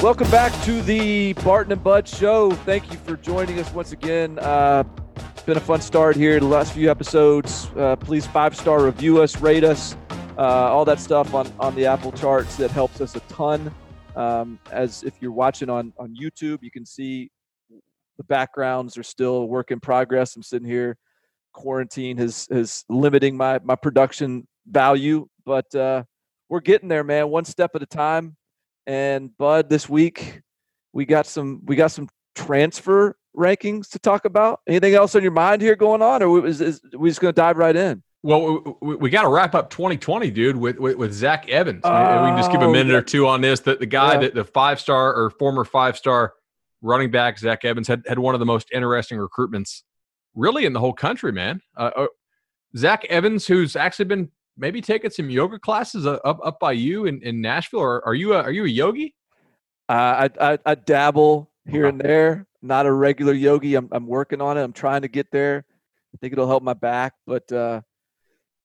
Welcome back to the Barton and Bud Show. Thank you for joining us once again. Uh, it's been a fun start here. The last few episodes. Uh, please five star review us, rate us, uh, all that stuff on on the Apple charts that helps us a ton. Um, as if you're watching on on YouTube, you can see the backgrounds are still a work in progress. I'm sitting here. Quarantine has is limiting my my production value, but uh, we're getting there, man. One step at a time. And Bud, this week we got some we got some transfer rankings to talk about. Anything else on your mind here going on, or is, is we just going to dive right in? Well, we, we got to wrap up 2020, dude, with with, with Zach Evans. Oh, we can just give a minute or two on this. That the guy yeah. that the five star or former five star running back Zach Evans had had one of the most interesting recruitments, really in the whole country, man. Uh, uh, Zach Evans, who's actually been maybe taking some yoga classes up up by you in, in Nashville, or are you a, are you a yogi? Uh, I, I, I dabble here and there. Not a regular yogi. I'm I'm working on it. I'm trying to get there. I think it'll help my back, but uh,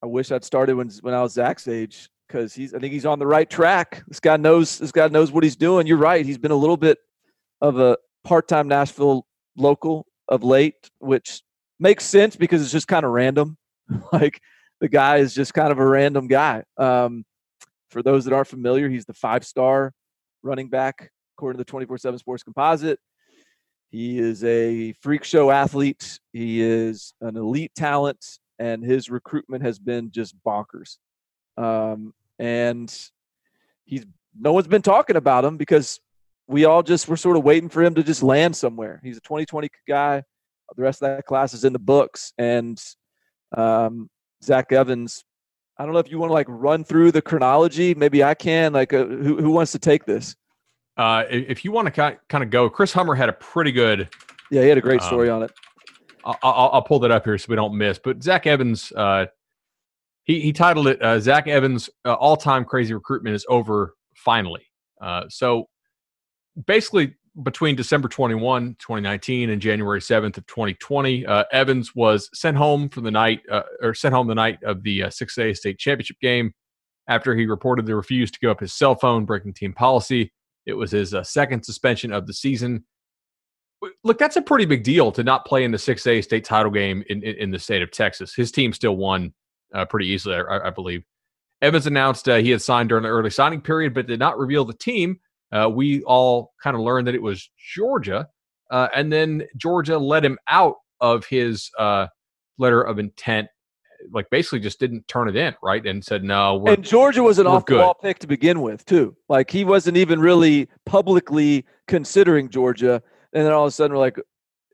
I wish I'd started when when I was Zach's age because he's I think he's on the right track. This guy knows this guy knows what he's doing. You're right. He's been a little bit of a part-time Nashville local of late, which makes sense because it's just kind of random. like the guy is just kind of a random guy. Um, for those that aren't familiar, he's the five star running back according to the 24 7 Sports Composite. He is a freak show athlete. He is an elite talent, and his recruitment has been just bonkers. Um, and he's no one's been talking about him because we all just were sort of waiting for him to just land somewhere. He's a 2020 guy. The rest of that class is in the books, and um, Zach Evans. I don't know if you want to like run through the chronology. Maybe I can. Like, uh, who who wants to take this? Uh, if you want to kind of go, Chris Hummer had a pretty good. Yeah, he had a great story um, on it. I'll, I'll, I'll, pull that up here so we don't miss. But Zach Evans, uh, he he titled it uh, "Zach Evans uh, All Time Crazy Recruitment is Over Finally." Uh, so basically, between December 21, 2019 and January 7th of 2020, uh, Evans was sent home for the night uh, or sent home the night of the uh, 6A state championship game after he reportedly refused to give up his cell phone, breaking team policy. It was his uh, second suspension of the season. Look, that's a pretty big deal to not play in the 6A state title game in, in, in the state of Texas. His team still won uh, pretty easily, I, I, believe. Evans announced uh, he had signed during the early signing period, but did not reveal the team uh, we all kind of learned that it was Georgia, uh, and then Georgia let him out of his uh, letter of intent. Like basically, just didn't turn it in, right? And said no. and Georgia was an off the wall pick to begin with, too. Like he wasn't even really publicly considering Georgia, and then all of a sudden we're like,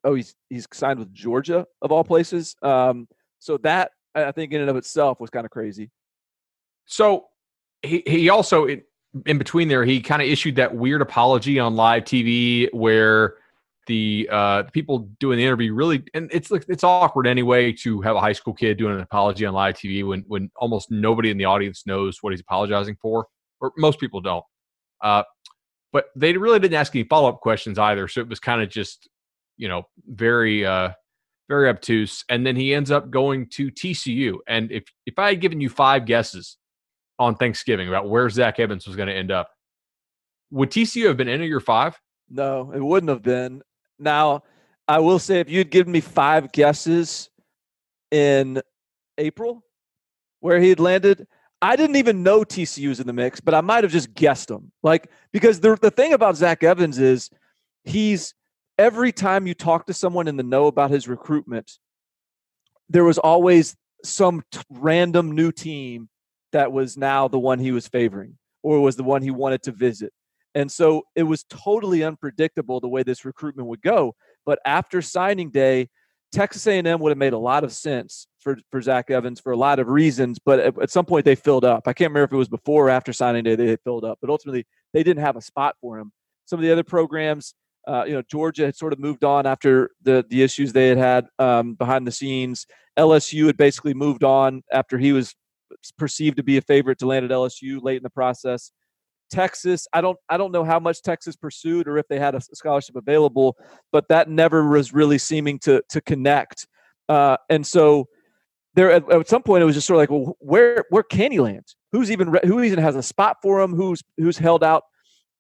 oh, he's he's signed with Georgia of all places. Um, so that I think in and of itself was kind of crazy. So he he also it, in between there, he kind of issued that weird apology on live TV where the uh, people doing the interview really, and it's it's awkward anyway to have a high school kid doing an apology on live TV when when almost nobody in the audience knows what he's apologizing for, or most people don't. Uh, but they really didn't ask any follow up questions either, so it was kind of just you know very uh, very obtuse. And then he ends up going to TCU. And if if I had given you five guesses on Thanksgiving about where Zach Evans was going to end up. Would TCU have been in your five? No, it wouldn't have been. Now, I will say if you'd given me five guesses in April where he had landed, I didn't even know TCU was in the mix, but I might have just guessed them. Like, because the, the thing about Zach Evans is he's every time you talk to someone in the know about his recruitment, there was always some t- random new team that was now the one he was favoring or was the one he wanted to visit. And so it was totally unpredictable the way this recruitment would go. But after signing day, Texas A&M would have made a lot of sense for, for Zach Evans for a lot of reasons. But at, at some point they filled up. I can't remember if it was before or after signing day they filled up. But ultimately they didn't have a spot for him. Some of the other programs, uh, you know, Georgia had sort of moved on after the the issues they had had um, behind the scenes. LSU had basically moved on after he was perceived to be a favorite to land at LSU late in the process. Texas, I don't I don't know how much Texas pursued or if they had a scholarship available, but that never was really seeming to to connect. Uh, and so there at, at, some point it was just sort of like, well, where where can he land? Who's even who even has a spot for him? Who's who's held out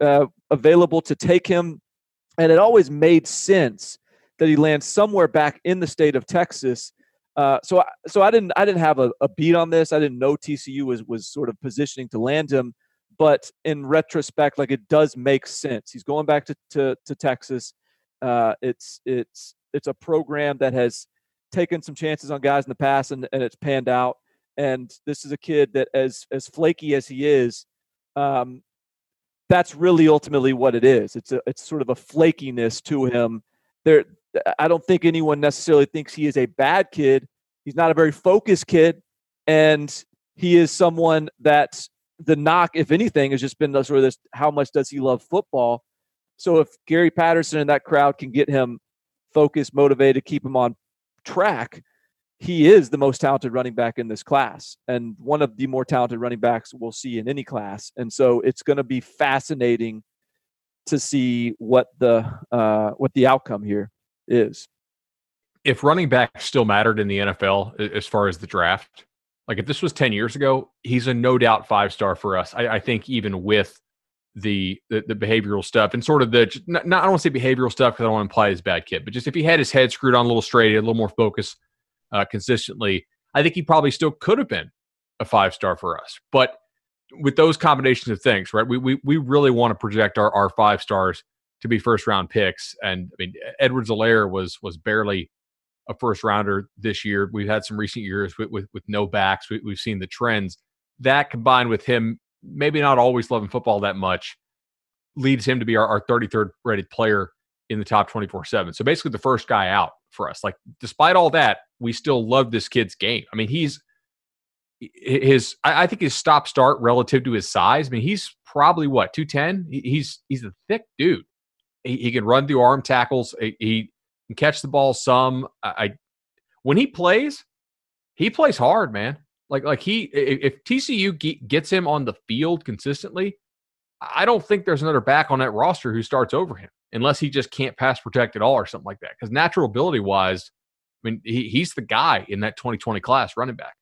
uh, available to take him, and it always made sense that he lands somewhere back in the state of Texas. Uh, so, I, so I didn't I didn't have a, a beat on this. I didn't know TCU was was sort of positioning to land him, but in retrospect, like it does make sense. He's going back to to, to Texas. Uh, it's it's it's a program that has taken some chances on guys in the past and, and it's panned out. And this is a kid that, as as flaky as he is, um, that's really ultimately what it is. It's a it's sort of a flakiness to him. There, I don't think anyone necessarily thinks he is a bad kid. He's not a very focused kid, and he is someone that the knock, if anything, has just been sort of this: how much does he love football? So if Gary Patterson and that crowd can get him focused, motivated, keep him on track, he is the most talented running back in this class and one of the more talented running backs we'll see in any class. And so it's going to be fascinating to see what the uh, what the outcome here is. If running back still mattered in the NFL as far as the draft, like if this was 10 years ago, he's a no doubt five star for us. I, I think even with the, the, the behavioral stuff and sort of the not, not I don't want to say behavioral stuff because I don't want to imply he's bad kid, but just if he had his head screwed on a little straight, a little more focus uh, consistently, I think he probably still could have been a five star for us. But with those combinations of things, right? We we we really want to project our our five stars to be first round picks. And I mean, Edwards-Helaire was was barely a first rounder this year. We've had some recent years with with, with no backs. We, we've seen the trends. That combined with him maybe not always loving football that much leads him to be our, our 33rd rated player in the top 24 7. So basically, the first guy out for us. Like, despite all that, we still love this kid's game. I mean, he's his, I think his stop start relative to his size. I mean, he's probably what, 210? He's, he's a thick dude. He, he can run through arm tackles. He can catch the ball some. I, when he plays, he plays hard, man. Like, like he, if TCU gets him on the field consistently, I don't think there's another back on that roster who starts over him unless he just can't pass protect at all or something like that. Because natural ability wise, I mean, he, he's the guy in that 2020 class running back.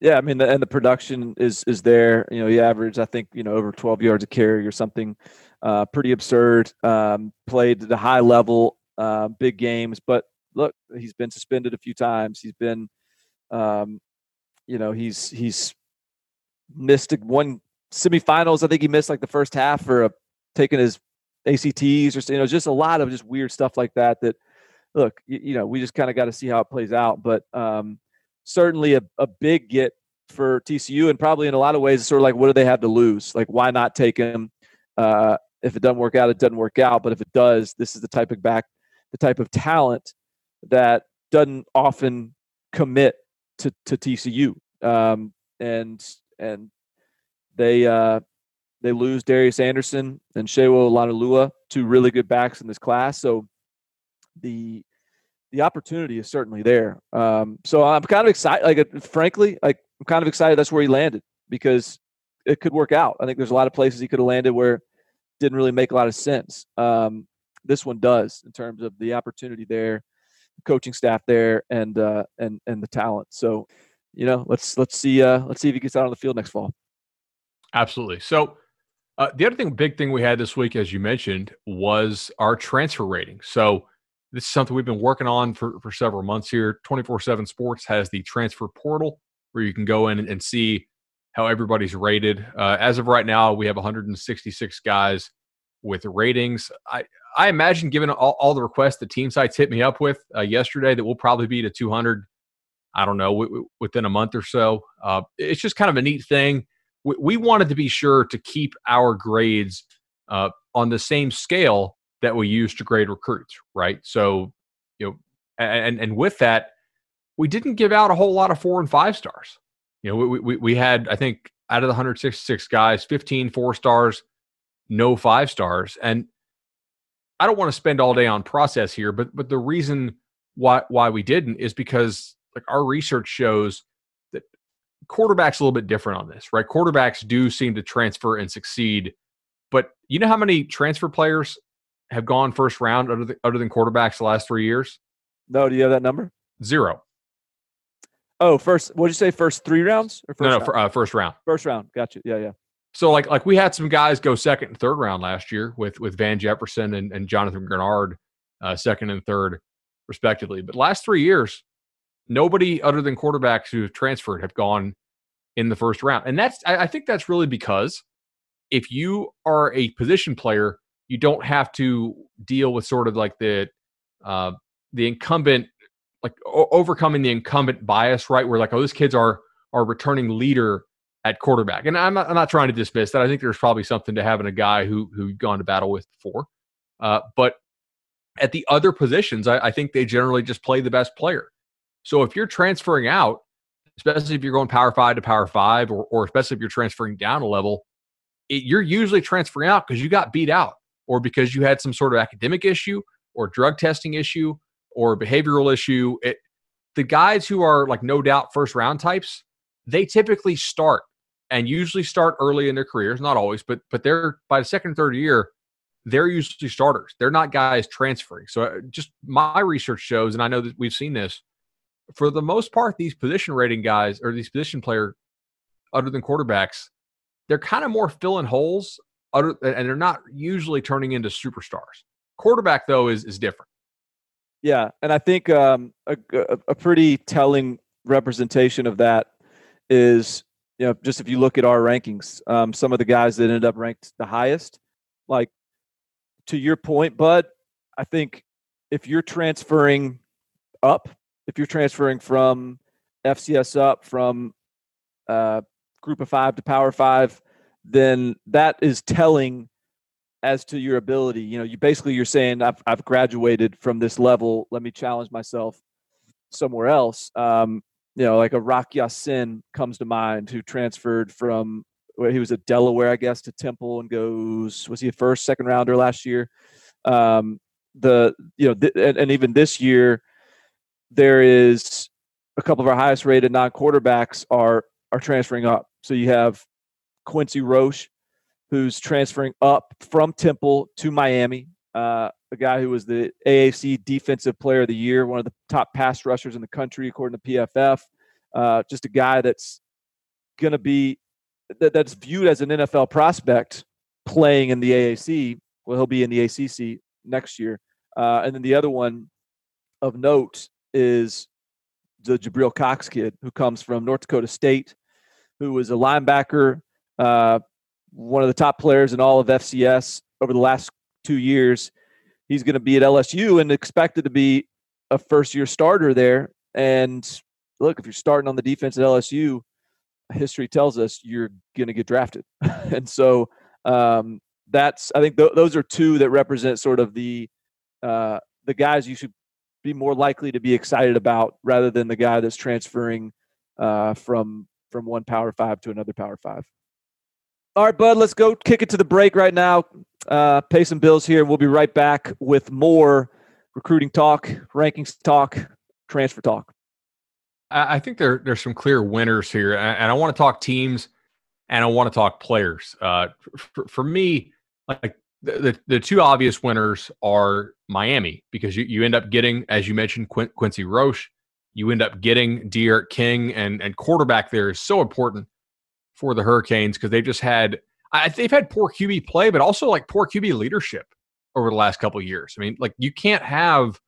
Yeah, I mean, the, and the production is is there. You know, he averaged, I think, you know, over 12 yards a carry or something, uh, pretty absurd. Um, played at a high level, uh, big games. But look, he's been suspended a few times. He's been, um, you know, he's he's missed one semifinals. I think he missed like the first half for a, taking his ACTs or you know just a lot of just weird stuff like that. That look, you, you know, we just kind of got to see how it plays out. But um, certainly a, a big get for TCU, and probably in a lot of ways, it's sort of like what do they have to lose? Like why not take him? Uh, if it doesn't work out, it doesn't work out. But if it does, this is the type of back, the type of talent that doesn't often commit to to TCU. Um, and and they uh, they lose Darius Anderson and Sewo Olonilua, two really good backs in this class. So the the opportunity is certainly there. Um, so I'm kind of excited. Like, frankly, like I'm kind of excited that's where he landed because it could work out. I think there's a lot of places he could have landed where didn't really make a lot of sense. Um, this one does in terms of the opportunity there, the coaching staff there, and uh, and and the talent. So, you know, let's let's see uh, let's see if he gets out on the field next fall. Absolutely. So uh, the other thing, big thing we had this week, as you mentioned, was our transfer rating. So this is something we've been working on for, for several months here. 24 7 Sports has the transfer portal where you can go in and, and see how everybody's rated. Uh, as of right now, we have 166 guys with ratings. I, I imagine, given all, all the requests the team sites hit me up with uh, yesterday, that we'll probably be to 200. I don't know, w- within a month or so. Uh, it's just kind of a neat thing we, we wanted to be sure to keep our grades uh, on the same scale that we use to grade recruits, right? So, you know, and and with that, we didn't give out a whole lot of four and five stars. You know, we we, we had I think out of the 166 guys, 15 four stars, no five stars, and I don't want to spend all day on process here, but but the reason why why we didn't is because like our research shows that quarterback's a little bit different on this, right? Quarterbacks do seem to transfer and succeed, but you know how many transfer players have gone first round other than, other than quarterbacks the last three years? No, do you have that number? Zero. Oh, first. What did you say? First three rounds or first no, no, round? For, uh, first round. First round. Gotcha. Yeah, yeah. So like like we had some guys go second and third round last year with with Van Jefferson and, and Jonathan Greenard, uh, second and third respectively. But last three years, nobody other than quarterbacks who have transferred have gone in the first round, and that's I, I think that's really because if you are a position player, you don't have to deal with sort of like the uh, the incumbent like o- overcoming the incumbent bias, right? Where like, oh, those kids are are returning leader at quarterback. And I'm not, I'm not trying to dismiss that. I think there's probably something to having a guy who who gone to battle with before. Uh, but at the other positions, I, I think they generally just play the best player. So if you're transferring out, especially if you're going power five to power five, or, or especially if you're transferring down a level, it, you're usually transferring out because you got beat out or because you had some sort of academic issue or drug testing issue or behavioral issue. It, the guys who are like no doubt first round types, they typically start and usually start early in their careers, not always, but but they're by the second, third year, they're usually starters. They're not guys transferring. So uh, just my research shows, and I know that we've seen this, for the most part, these position rating guys or these position player, other than quarterbacks, they're kind of more filling holes, other, and they're not usually turning into superstars. Quarterback though is is different. Yeah, and I think um, a, a pretty telling representation of that is you know, just if you look at our rankings, um, some of the guys that ended up ranked the highest, like to your point, Bud, I think if you're transferring up, if you're transferring from FCS up from uh, group of five to power five, then that is telling as to your ability. You know, you basically you're saying I've I've graduated from this level. Let me challenge myself somewhere else. Um, you know, like a Rock Ya-Sin comes to mind who transferred from where he was at Delaware, I guess, to Temple and goes, was he a first, second rounder last year? Um, the, you know, th- and, and even this year, there is a couple of our highest rated non quarterbacks are, are transferring up. So you have Quincy Roche, who's transferring up from Temple to Miami. Uh, a guy who was the AAC Defensive Player of the Year, one of the top pass rushers in the country, according to PFF. Uh, just a guy that's going to be that, that's viewed as an NFL prospect playing in the AAC. Well, he'll be in the ACC next year. Uh, and then the other one of note is the Jabril Cox kid who comes from North Dakota State, who was a linebacker, uh, one of the top players in all of FCS over the last two years he's going to be at LSU and expected to be a first year starter there. And look, if you're starting on the defense at LSU, history tells us you're going to get drafted. and so um, that's I think th- those are two that represent sort of the uh, the guys you should be more likely to be excited about rather than the guy that's transferring uh, from from one power five to another power five. All right, bud, let's go kick it to the break right now. Uh, pay some bills here. We'll be right back with more recruiting talk, rankings talk, transfer talk. I think there there's some clear winners here, and I want to talk teams, and I want to talk players. Uh, for, for me, like the, the, two obvious winners are Miami because you, you end up getting, as you mentioned, Quin- Quincy Roche. You end up getting D'Eriq King, and and quarterback there is so important for the Hurricanes because they've just had I, they've had poor QB play, but also like poor QB leadership over the last couple years. I mean, like you can't have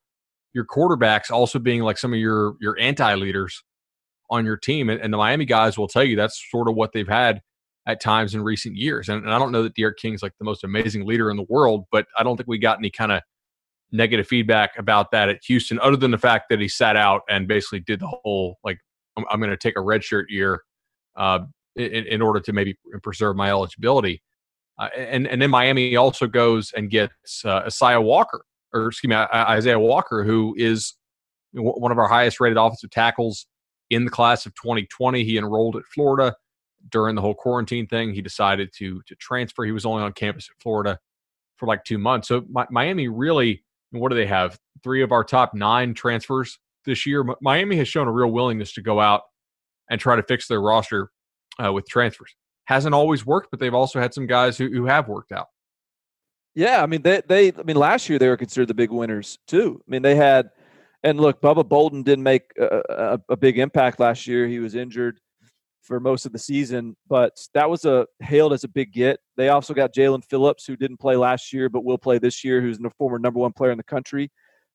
your quarterbacks also being like some of your your anti leaders on your team, and, and, the Miami guys will tell you that's sort of what they've had at times in recent years. And, and I don't know that D'Eriq King's like the most amazing leader in the world, but I don't think we got any kind of negative feedback about that at Houston, other than the fact that he sat out and basically did the whole like I'm, I'm going to take a redshirt year uh, in, in order to maybe preserve my eligibility. Uh, and and then Miami also goes and gets uh, Isaiah Walker, or excuse me, Isaiah Walker, who is one of our highest rated offensive tackles in the class of 2020. He enrolled at Florida during the whole quarantine thing. He decided to to transfer. He was only on campus at Florida for like two months. So Miami really, what do they have? Three of our top nine transfers this year. Miami has shown a real willingness to go out and try to fix their roster uh, with transfers. Hasn't always worked, but they've also had some guys who, who have worked out. Yeah, I mean they they I mean last year they were considered the big winners too. I mean they had, and look, Bubba Bolden didn't make a, a, a big impact last year. He was injured. for most of the season. But that was a hailed as a big get. They also got Jaelan Phillips, who didn't play last year but will play this year, who's the former number one player in the country.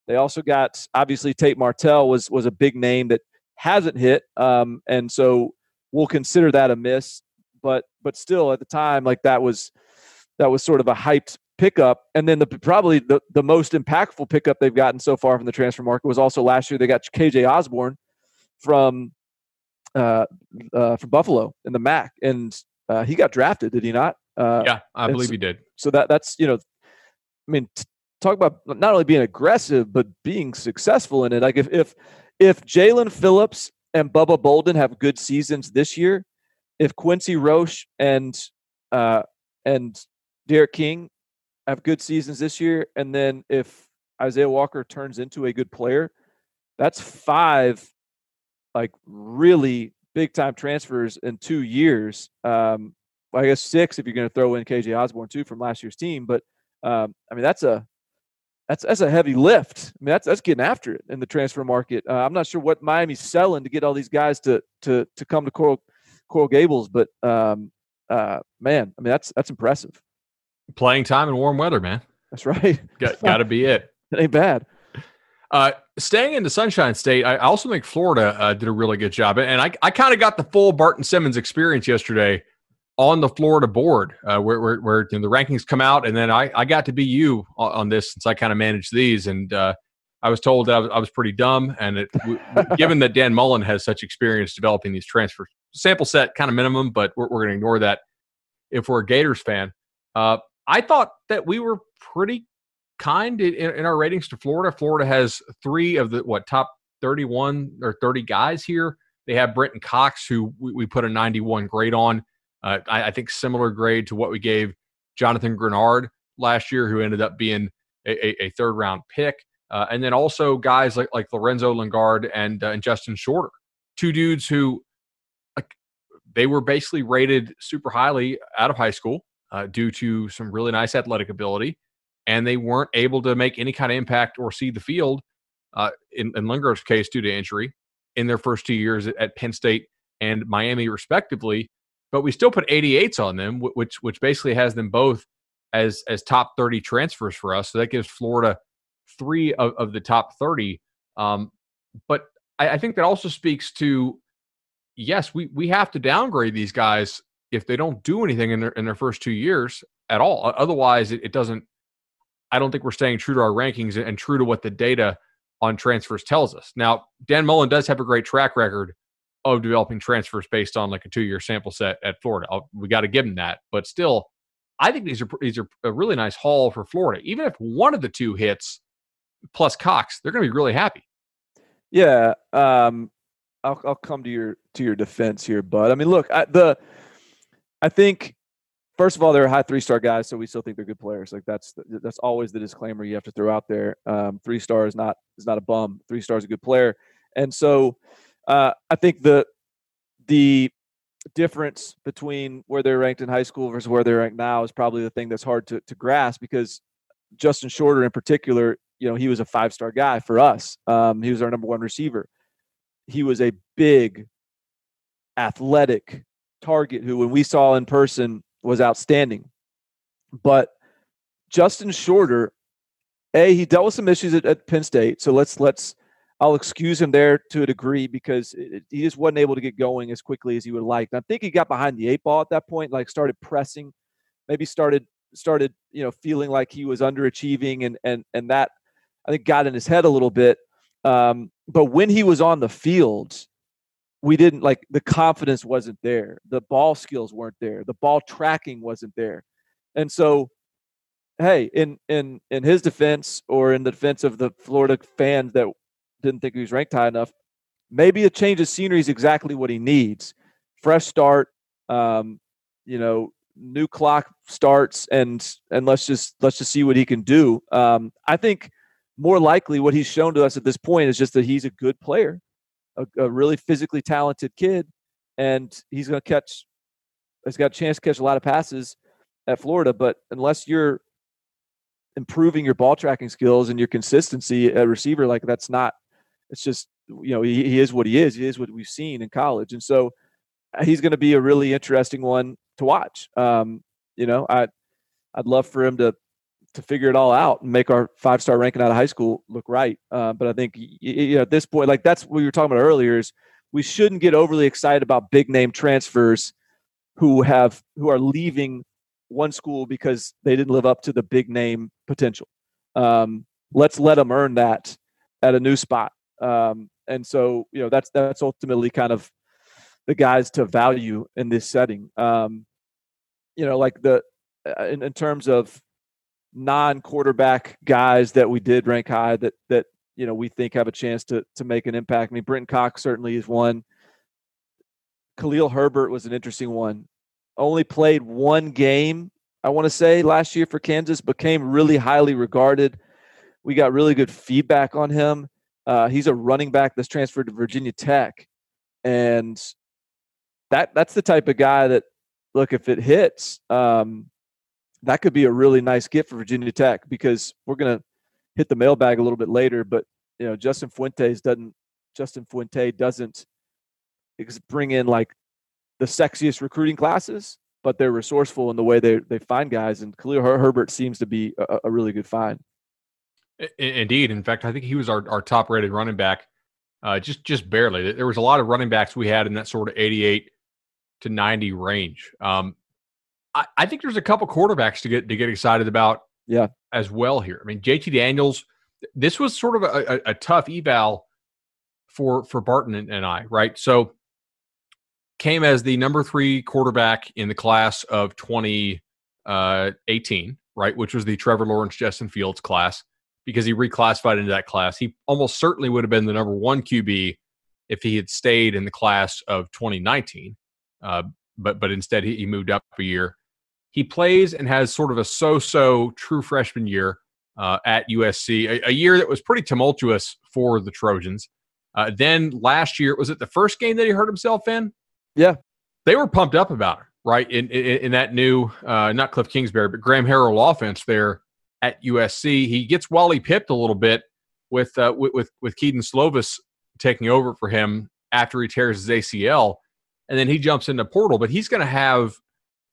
They also got obviously Tate Martell was was a big name that hasn't hit, um, and so we'll consider that a miss. But but still, at the time, like that was that was sort of a hyped pickup. And then the probably the, the most impactful pickup they've gotten so far from the transfer market was also last year. They got KJ Osborn from uh, uh, from Buffalo in the MAC, and uh, he got drafted, did he not? Uh, yeah, I believe so, he did. So that that's you know, I mean, t- talk about not only being aggressive but being successful in it. Like if if if Jaelan Phillips and Bubba Bolden have good seasons this year, if Quincy Roche and uh, and D'Eriq King have good seasons this year, and then if Isaiah Walker turns into a good player, that's five like really big time transfers in two years. Um, I guess six if you're going to throw in KJ Osborn too from last year's team. But um, I mean that's a that's that's a heavy lift. I mean that's that's getting after it in the transfer market. Uh, I'm not sure what Miami's selling to get all these guys to to to come to Coral Coral Gables, but um, uh, man, I mean that's that's impressive. Playing time in warm weather, man. That's right. Got got to be it. It ain't bad. Uh, staying in the Sunshine State, I also think Florida uh, did a really good job. And I, I kind of got the full Barton Simmons experience yesterday on the Florida board, uh, where, where, where you know, the rankings come out. And then I, I got to be you on, on this since I kind of managed these. And uh, I was told that I was, I was pretty dumb. And it, given that Dan Mullen has such experience developing these transfer sample set kind of minimum, but we're, we're going to ignore that if we're a Gators fan. Uh, I thought that we were pretty kind in, in, our ratings to Florida. Florida has three of the what top 31 or 30 guys here. They have Brenton Cox, who we, we put a 91 grade on. Uh, I, I, think similar grade to what we gave Jonathan Greenard last year, who ended up being a, a, a third round pick. Uh, and then also guys like like Lorenzo Lingard and uh, and Justin Shorter, two dudes who like, they were basically rated super highly out of high school uh, due to some really nice athletic ability and they weren't able to make any kind of impact or see the field uh, in, in Lingard's case due to injury in their first two years at, at Penn State and Miami, respectively. But we still put 88s on them, which which basically has them both as as top 30 transfers for us. So that gives Florida three of, of the top 30. Um, but I, I think that also speaks to yes, we we have to downgrade these guys if they don't do anything in their in their first two years at all. Otherwise, it, it doesn't I don't think we're staying true to our rankings and true to what the data on transfers tells us. Now, Dan Mullen does have a great track record of developing transfers based on like a two-year sample set at Florida. I'll, we got to give him that, but still, I think these are these are a really nice haul for Florida. Even if one of the two hits plus Cox, they're going to be really happy. Yeah, um, I'll I'll come to your to your defense here, bud. I mean, look, I, the I think first of all, they're high three star guys, so we still think they're good players. Like that's that's always the disclaimer you have to throw out there. Um, three star is not is not a bum. Three star is a good player, and so uh, I think the the difference between where they're ranked in high school versus where they're ranked now is probably the thing that's hard to, to grasp because Justin Shorter in particular, you know, he was a five star guy for us. Um, he was our number one receiver. He was a big, athletic target who, when we saw in person, was outstanding. But Justin Shorter, a he dealt with some issues at, at Penn State, so let's let's I'll excuse him there to a degree because it, he just wasn't able to get going as quickly as he would like. And I think he got behind the eight ball at that point, like started pressing, maybe started started you know feeling like he was underachieving, and and and that I think got in his head a little bit. Um, but when he was on the field, we didn't like the confidence wasn't there the ball skills weren't there the ball tracking wasn't there and so hey in in in his defense or in the defense of the florida fans that didn't think he was ranked high enough maybe a change of scenery is exactly what he needs fresh start um you know new clock starts and and let's just let's just see what he can do um i think more likely what he's shown to us at this point is just that he's a good player a, a really physically talented kid, and he's going to catch. He's got a chance to catch a lot of passes at Florida, but unless you're improving your ball tracking skills and your consistency at receiver, like that's not. It's just you know he, he is what he is. He is what we've seen in college, and so he's going to be a really interesting one to watch. Um, you know, I I'd love for him to to figure it all out and make our five star ranking out of high school look right. Uh, but I think you know, at this point, like that's what we were talking about earlier, is we shouldn't get overly excited about big name transfers who have who are leaving one school because they didn't live up to the big name potential. Um, let's let them earn that at a new spot. Um, and so you know that's that's ultimately kind of the guys to value in this setting. Um, you know, like the uh, in, in terms of non-quarterback guys that we did rank high that that you know we think have a chance to to make an impact. I mean, Brenton Cox certainly is one. Khalil Herbert was an interesting one. Only played one game, I want to say, last year for Kansas. Became really highly regarded. We got really good feedback on him. Uh, he's a running back that's transferred to Virginia Tech, and that that's the type of guy that look if it hits, um, that could be a really nice gift for Virginia Tech because we're to hit the mailbag a little bit later. But you know, Justin Fuentes doesn't. Justin Fuente doesn't bring in like the sexiest recruiting classes, but they're resourceful in the way they they find guys. And Khalil Herbert seems to be a, a really good find. Indeed. In fact, I think he was our, our top rated running back, uh, just just barely. There was a lot of running backs we had in that sort of 88 to 90 range. Um, I, I think there's a couple quarterbacks to get to get excited about yeah as well here. I mean, JT Daniels, this was sort of a, a, a tough eval for for Barton and, and, I, right? So came as the number three quarterback in the class of 2018, uh, right, which was the Trevor Lawrence Justin Fields class because he reclassified into that class. He almost certainly would have been the number one QB if he had stayed in the class of 2019. Uh, but but instead he, he moved up a year. He plays and has sort of a so-so true freshman year uh, at USC, a, a, year that was pretty tumultuous for the Trojans. Uh, then last year, was it the first game that he hurt himself in? Yeah, they were pumped up about it, right? In in, in that new, uh, not Cliff Kingsbury, but Graham Harrell offense there at USC. He gets Wally pipped a little bit with uh, with, with Kedon Slovis taking over for him after he tears his ACL and then he jumps into portal. But he's going to have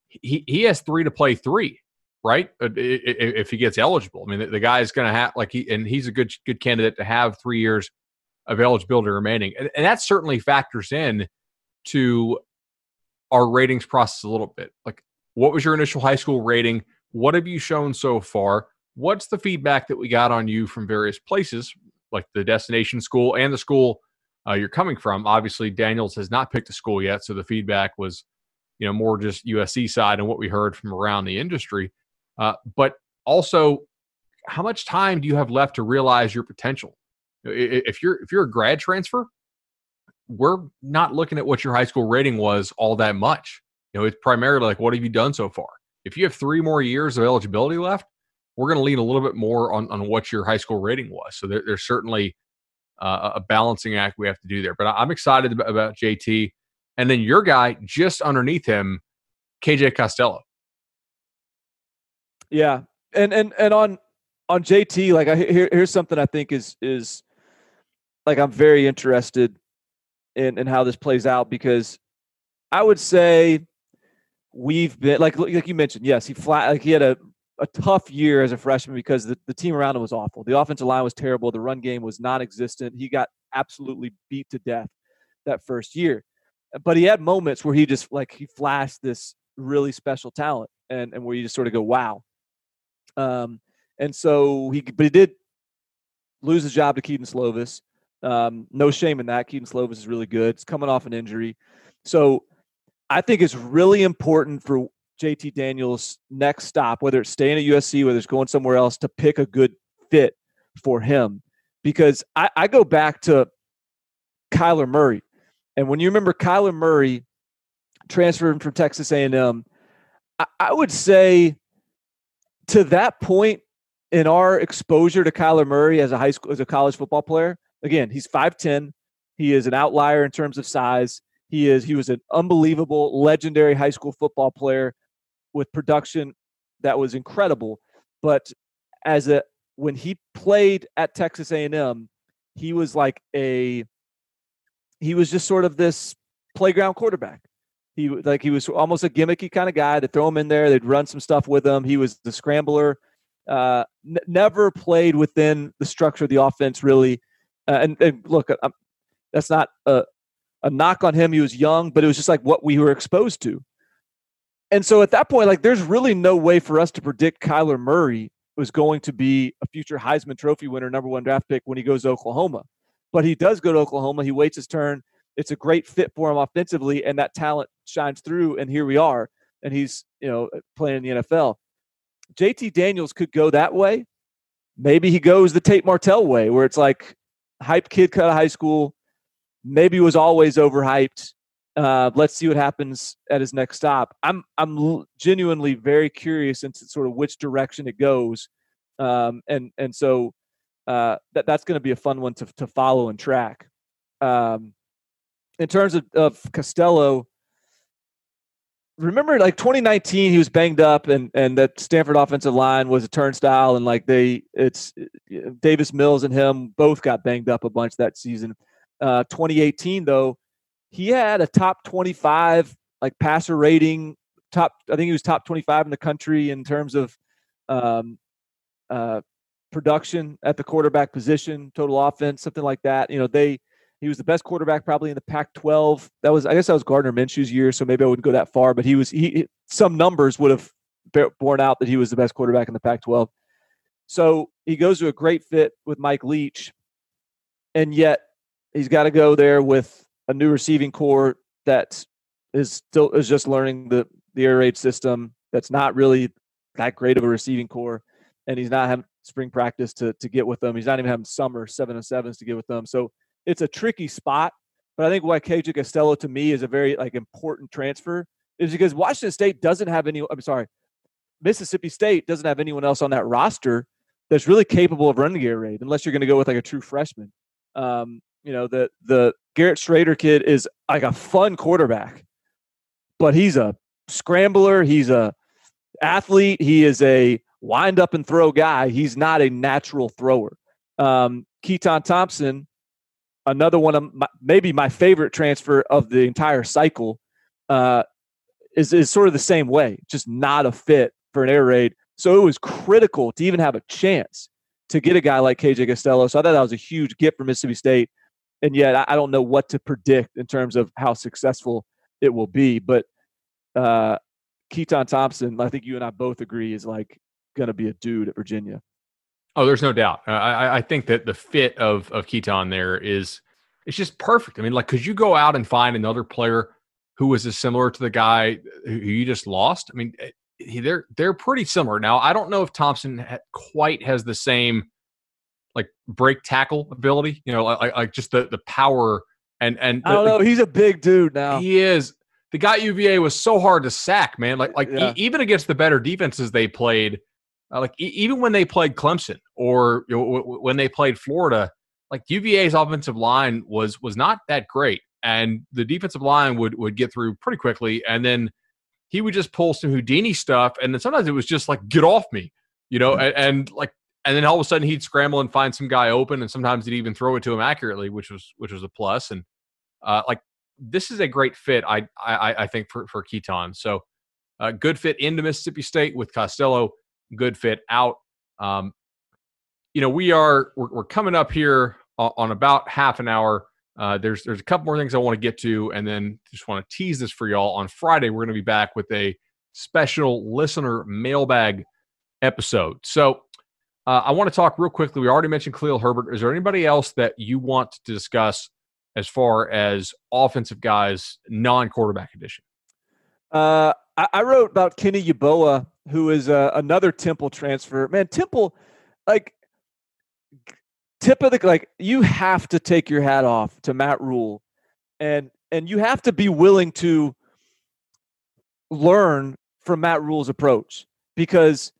he he has three to play three, right? Uh, if he gets eligible, I mean, the, the guy is going to have like he and he's a good good candidate to have three years of eligibility remaining, and, and that certainly factors in to our ratings process a little bit. Like, what was your initial high school rating? What have you shown so far? What's the feedback that we got on you from various places, like the destination school and the school uh, you're coming from. Obviously, Daniels has not picked a school yet, so the feedback was, you know, more just USC side and what we heard from around the industry. Uh, but also, how much time do you have left to realize your potential? If you're if you're a grad transfer, we're not looking at what your high school rating was all that much. You know, it's primarily like what have you done so far. If you have three more years of eligibility left, we're going to lean a little bit more on, on what your high school rating was. So there, there's certainly uh, a balancing act we have to do there. But I'm excited about, about JT. And then your guy just underneath him, KJ Costello. Yeah, and and and on on JT, like I here, here's something I think is is like I'm very interested in in how this plays out because I would say we've been like like you mentioned, yes, he flat like he had a a tough year as a freshman because the, the team around him was awful. The offensive line was terrible. The run game was non existent. He got absolutely beat to death that first year. But he had moments where he just like he flashed this really special talent and, and where you just sort of go, wow. Um, and so he but he did lose his job to Kedon Slovis. Um, no shame in that. Kedon Slovis is really good. It's coming off an injury. So I think it's really important for JT Daniels' next stop, whether it's staying at USC, whether it's going somewhere else, to pick a good fit for him. Because I, I go back to Kyler Murray, and when you remember Kyler Murray transferring from Texas A&M, I, I would say to that point in our exposure to Kyler Murray as a high school as a college football player, again, he's 5'10. He is an outlier in terms of size. He is he was an unbelievable legendary high school football player with production that was incredible. But as a when he played at Texas A&M, he was like a he was just sort of this playground quarterback. He like he was almost a gimmicky kind of guy. They throw him in there. They'd run some stuff with him. He was the scrambler. Uh, n- never played within the structure of the offense really. Uh, and, and, look, I'm, that's not a, a knock on him. He was young, but it was just like what we were exposed to. And so at that point, like there's really no way for us to predict Kyler Murray was going to be a future Heisman Trophy winner, number one draft pick when he goes to Oklahoma. But he does go to Oklahoma. He waits his turn. It's a great fit for him offensively, and that talent shines through. And here we are, and he's you know playing in the NFL. JT Daniels could go that way. Maybe he goes the Tate Martell way, where it's like hype kid cut of high school, maybe was always overhyped. Uh, let's see what happens at his next stop. I'm I'm genuinely very curious into sort of which direction it goes, um, and and so uh, that that's going to be a fun one to to follow and track. Um, in terms of, of Costello, remember like 2019 he was banged up and and that Stanford offensive line was a turnstile and like they it's Davis Mills and him both got banged up a bunch that season. Uh, 2018 though, he had a top 25 like passer rating, top I think he was top 25 in the country in terms of um, uh, production at the quarterback position, total offense, something like that. You know, they he was the best quarterback probably in the Pac-12. That was, I guess, that was Gardner Minshew's year, so maybe I wouldn't go that far. But he was, he some numbers would have borne out that he was the best quarterback in the Pac-12. So he goes to a great fit with Mike Leach, and yet he's got to go there with a new receiving corps that is still is just learning the the air raid system. That's not really that great of a receiving corps, and he's not having spring practice to to get with them. He's not even having summer seven and sevens to get with them. So it's a tricky spot. But I think why KJ Costello to me is a very like important transfer is because Washington State doesn't have any. I'm sorry, Mississippi State doesn't have anyone else on that roster that's really capable of running the air raid unless you're going to go with like a true freshman. Um, you know, the the Garrett Shrader kid is like a fun quarterback, but he's a scrambler. He's a athlete. He is a wind up and throw guy. He's not a natural thrower. Um, Keytaon Thompson another one of my, maybe my favorite transfer of the entire cycle uh, is is sort of the same way, just not a fit for an air raid. So it was critical to even have a chance to get a guy like KJ Costello. So I thought that was a huge gift for Mississippi State, and yet I, don't know what to predict in terms of how successful it will be. But uh, Keytaon Thompson, I think you and I both agree, is like going to be a dude at Virginia. Oh, there's no doubt. I, I think that the fit of of Keytaon there is it's just perfect. I mean, like, could you go out and find another player who was as similar to the guy who you just lost? I mean, eh, they're they're pretty similar. Now, I don't know if Thompson quite has the same like break tackle ability. You know, like, like just the the power and and I don't know. He's a big dude now. He is. The guy UVA was so hard to sack, man. Like like yeah. e- even against the better defenses they played, uh, like e- even when they played Clemson or you know, w- w- when they played Florida, like UVA's offensive line was was not that great, and the defensive line would would get through pretty quickly, and then he would just pull some Houdini stuff, and then sometimes it was just like get off me, you know, and, and like and then all of a sudden he'd scramble and find some guy open, and sometimes he'd even throw it to him accurately, which was which was a plus, and uh, like this is a great fit, I I, I think for for Keytaon. So, uh, good fit into Mississippi State with Costello good fit out. Um, you know, we are we're, we're coming up here on about half an hour. Uh, there's there's a couple more things I want to get to, and then just want to tease this for y'all. On Friday, we're going to be back with a special listener mailbag episode. So uh, I want to talk real quickly. We already mentioned Khalil Herbert. Is there anybody else that you want to discuss as far as offensive guys, non-quarterback edition? Uh, I, I wrote about Kenny Yeboah, who is uh, another Temple transfer. Man, Temple, like tip of the like, you have to take your hat off to Matt Rhule. and and you have to be willing to learn from Matt Rhule's approach because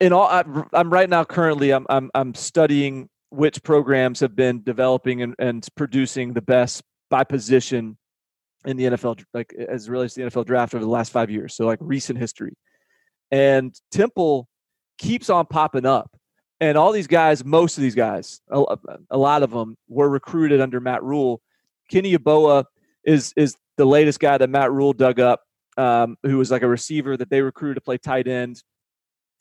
in all I, am right now currently I'm, I'm I'm studying which programs have been developing and, and producing the best by position in the NFL, like as relates to the NFL draft over the last five years. So like recent history. And Temple keeps on popping up. And all these guys, most of these guys, a, a lot of them were recruited under Matt Rhule. Kenny Yeboah is is the latest guy that Matt Rhule dug up, um, who was like a receiver that they recruited to play tight end.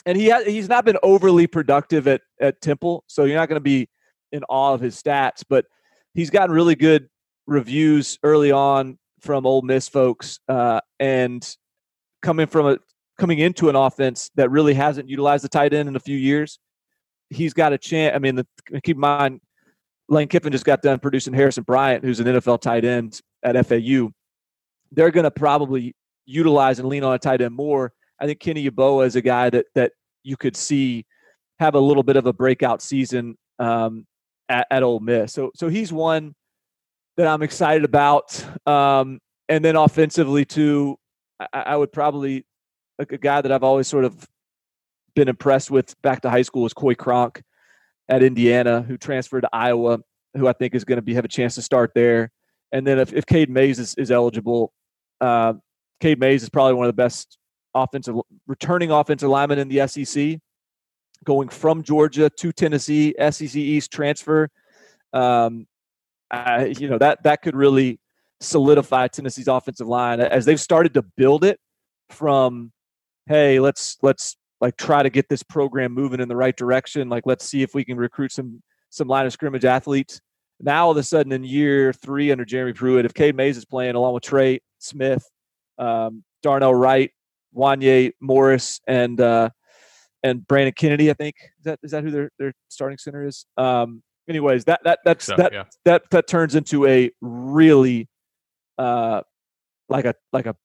And he ha- he's not been overly productive at, at Temple, so you're not going to be in awe of his stats, but he's gotten really good reviews early on from Ole Miss folks, uh, and coming from a coming into an offense that really hasn't utilized the tight end in a few years, he's got a chance. I mean, the, keep in mind, Lane Kiffin just got done producing Harrison Bryant, who's an NFL tight end at FAU. They're going to probably utilize and lean on a tight end more. I think Kenny Yeboah is a guy that that you could see have a little bit of a breakout season um, at, at Ole Miss. So so he's one that I'm excited about. Um, and then offensively too, I, I would probably a, guy that I've always sort of been impressed with back to high school is Coy Cronk at Indiana, who transferred to Iowa, who I think is going to be have a chance to start there. And then if, if Cade Mays is, is eligible, uh, Cade Mays is probably one of the best offensive returning offensive lineman in the SEC, going from Georgia to Tennessee, SEC East transfer. Um, I, you know that that could really solidify Tennessee's offensive line as they've started to build it from hey let's let's like try to get this program moving in the right direction like let's see if we can recruit some some line of scrimmage athletes now all of a sudden in year three under Jeremy Pruitt if Cade Mays is playing along with Trey Smith um, Darnell Wright Wanya Morris and uh, and Brandon Kennedy I think is that is that who their their starting center is um, anyways, that that that's so, that, yeah. that that turns into a really uh like a like a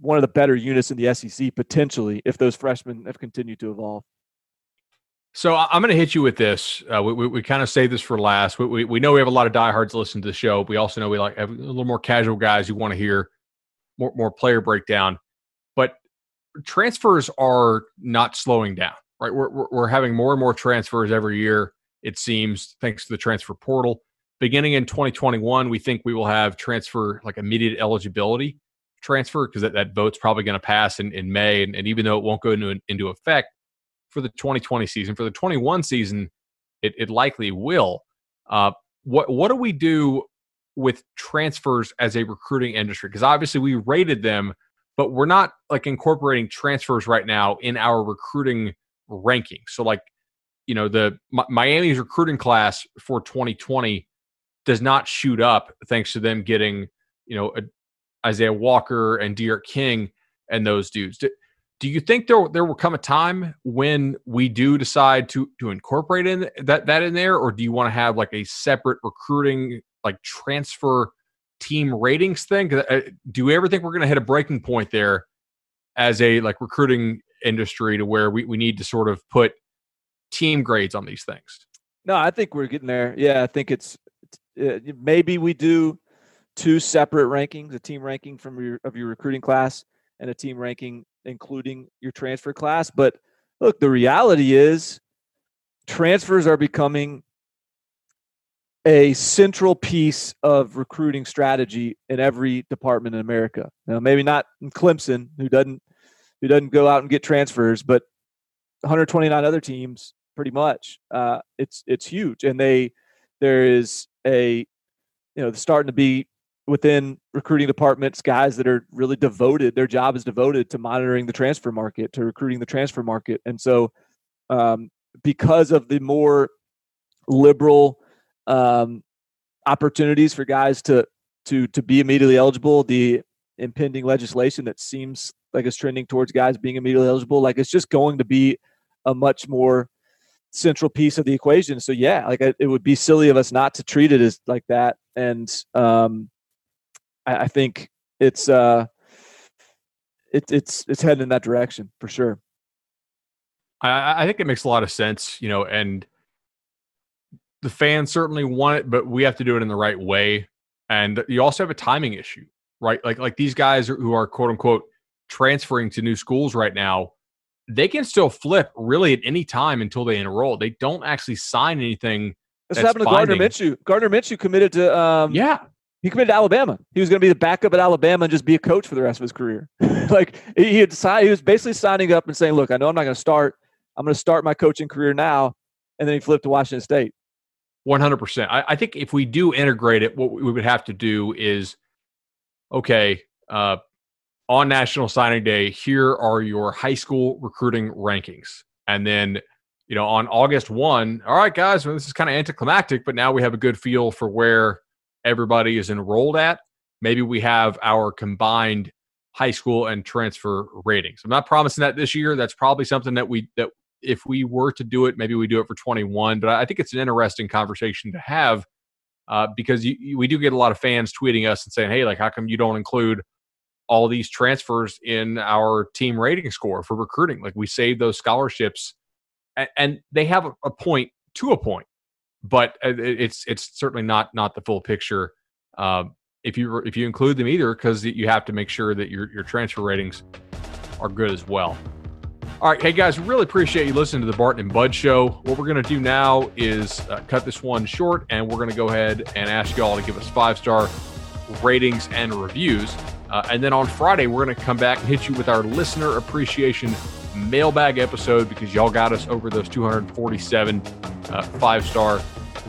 one of the better units in the SEC potentially if those freshmen have continued to evolve. So I'm going to hit you with this. Uh, we, we, we kind of save this for last. We, we, we know we have a lot of diehards listen to the show. We also know we like have a little more casual guys who want to hear more more player breakdown. Transfers are not slowing down, right? We're we're, we're having more and more transfers every year it seems, thanks to the transfer portal. Beginning in 2021, we think we will have transfer like immediate eligibility transfer because that, that vote's probably going to pass in, in May. And, and, even though it won't go into, into effect for the 2020 season, for the 21 season, it, it likely will. Uh, what, what do we do with transfers as a recruiting industry? Because obviously we rated them, but we're not like incorporating transfers right now in our recruiting ranking. So, like, you know the Miami's recruiting class for 2020 does not shoot up thanks to them getting you know a, Isaiah Walker and D'Eriq King and those dudes. Do, do you think there there will come a time when we do decide to to incorporate in that that in there, or do you want to have like a separate recruiting like transfer team ratings thing? Uh, do you ever think we're going to hit a breaking point there as a like recruiting industry to where we, we need to sort of put team grades on these things. No, I think we're getting there. Yeah, I think it's, it's uh, maybe we do two separate rankings: a team ranking from your of your recruiting class and a team ranking including your transfer class. But look, the reality is transfers are becoming a central piece of recruiting strategy in every department in America. Now, maybe not in Clemson, who doesn't who doesn't go out and get transfers, but 129 other teams pretty much. Uh, it's it's huge, and they there is a you know starting to be within recruiting departments guys that are really devoted. Their job is devoted to monitoring the transfer market, to recruiting the transfer market, and so um, because of the more liberal um, opportunities for guys to to to be immediately eligible, the impending legislation that seems like it's trending towards guys being immediately eligible, like it's just going to be a much more central piece of the equation. So yeah, like it would be silly of us not to treat it as like that. And um, I, I think it's uh, it, it's it's heading in that direction for sure. I, I think it makes a lot of sense, you know, and the fans certainly want it, but we have to do it in the right way. And you also have a timing issue, right? Like like these guys who are quote unquote transferring to new schools right now they can still flip really at any time until they enroll. They don't actually sign anything. This happened to Gardner Minshew. Gardner Minshew committed to um, yeah. He committed to Alabama. He was going to be the backup at Alabama and just be a coach for the rest of his career. like he had decided, he was basically signing up and saying, "Look, I know I'm not going to start. I'm going to start my coaching career now." And then he flipped to Washington State. One hundred percent. I think if we do integrate it, what we would have to do is okay, uh, on National Signing Day, here are your high school recruiting rankings. And then, you know, on August 1, all right, guys, well, this is kind of anticlimactic, but now we have a good feel for where everybody is enrolled at. Maybe we have our combined high school and transfer ratings. I'm not promising that this year. That's probably something that we that if we were to do it, maybe we do it for 21. But I think it's an interesting conversation to have uh, because you, you, we do get a lot of fans tweeting us and saying, "Hey, like, how come you don't include all these transfers in our team rating score for recruiting? Like, we save those scholarships, and, and they have a, a, point to a point, but uh, it's it's certainly not not the full picture." Um, if you if you include them either, because you have to make sure that your your transfer ratings are good as well. All right, hey guys, really appreciate you listening to the Barton and Bud show. What we're going to do now is uh, cut this one short, and we're going to go ahead and ask y'all to give us five star ratings and reviews. Uh, and then on Friday, we're going to come back and hit you with our listener appreciation mailbag episode because y'all got us over those 247 uh, five star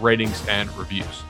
ratings and reviews.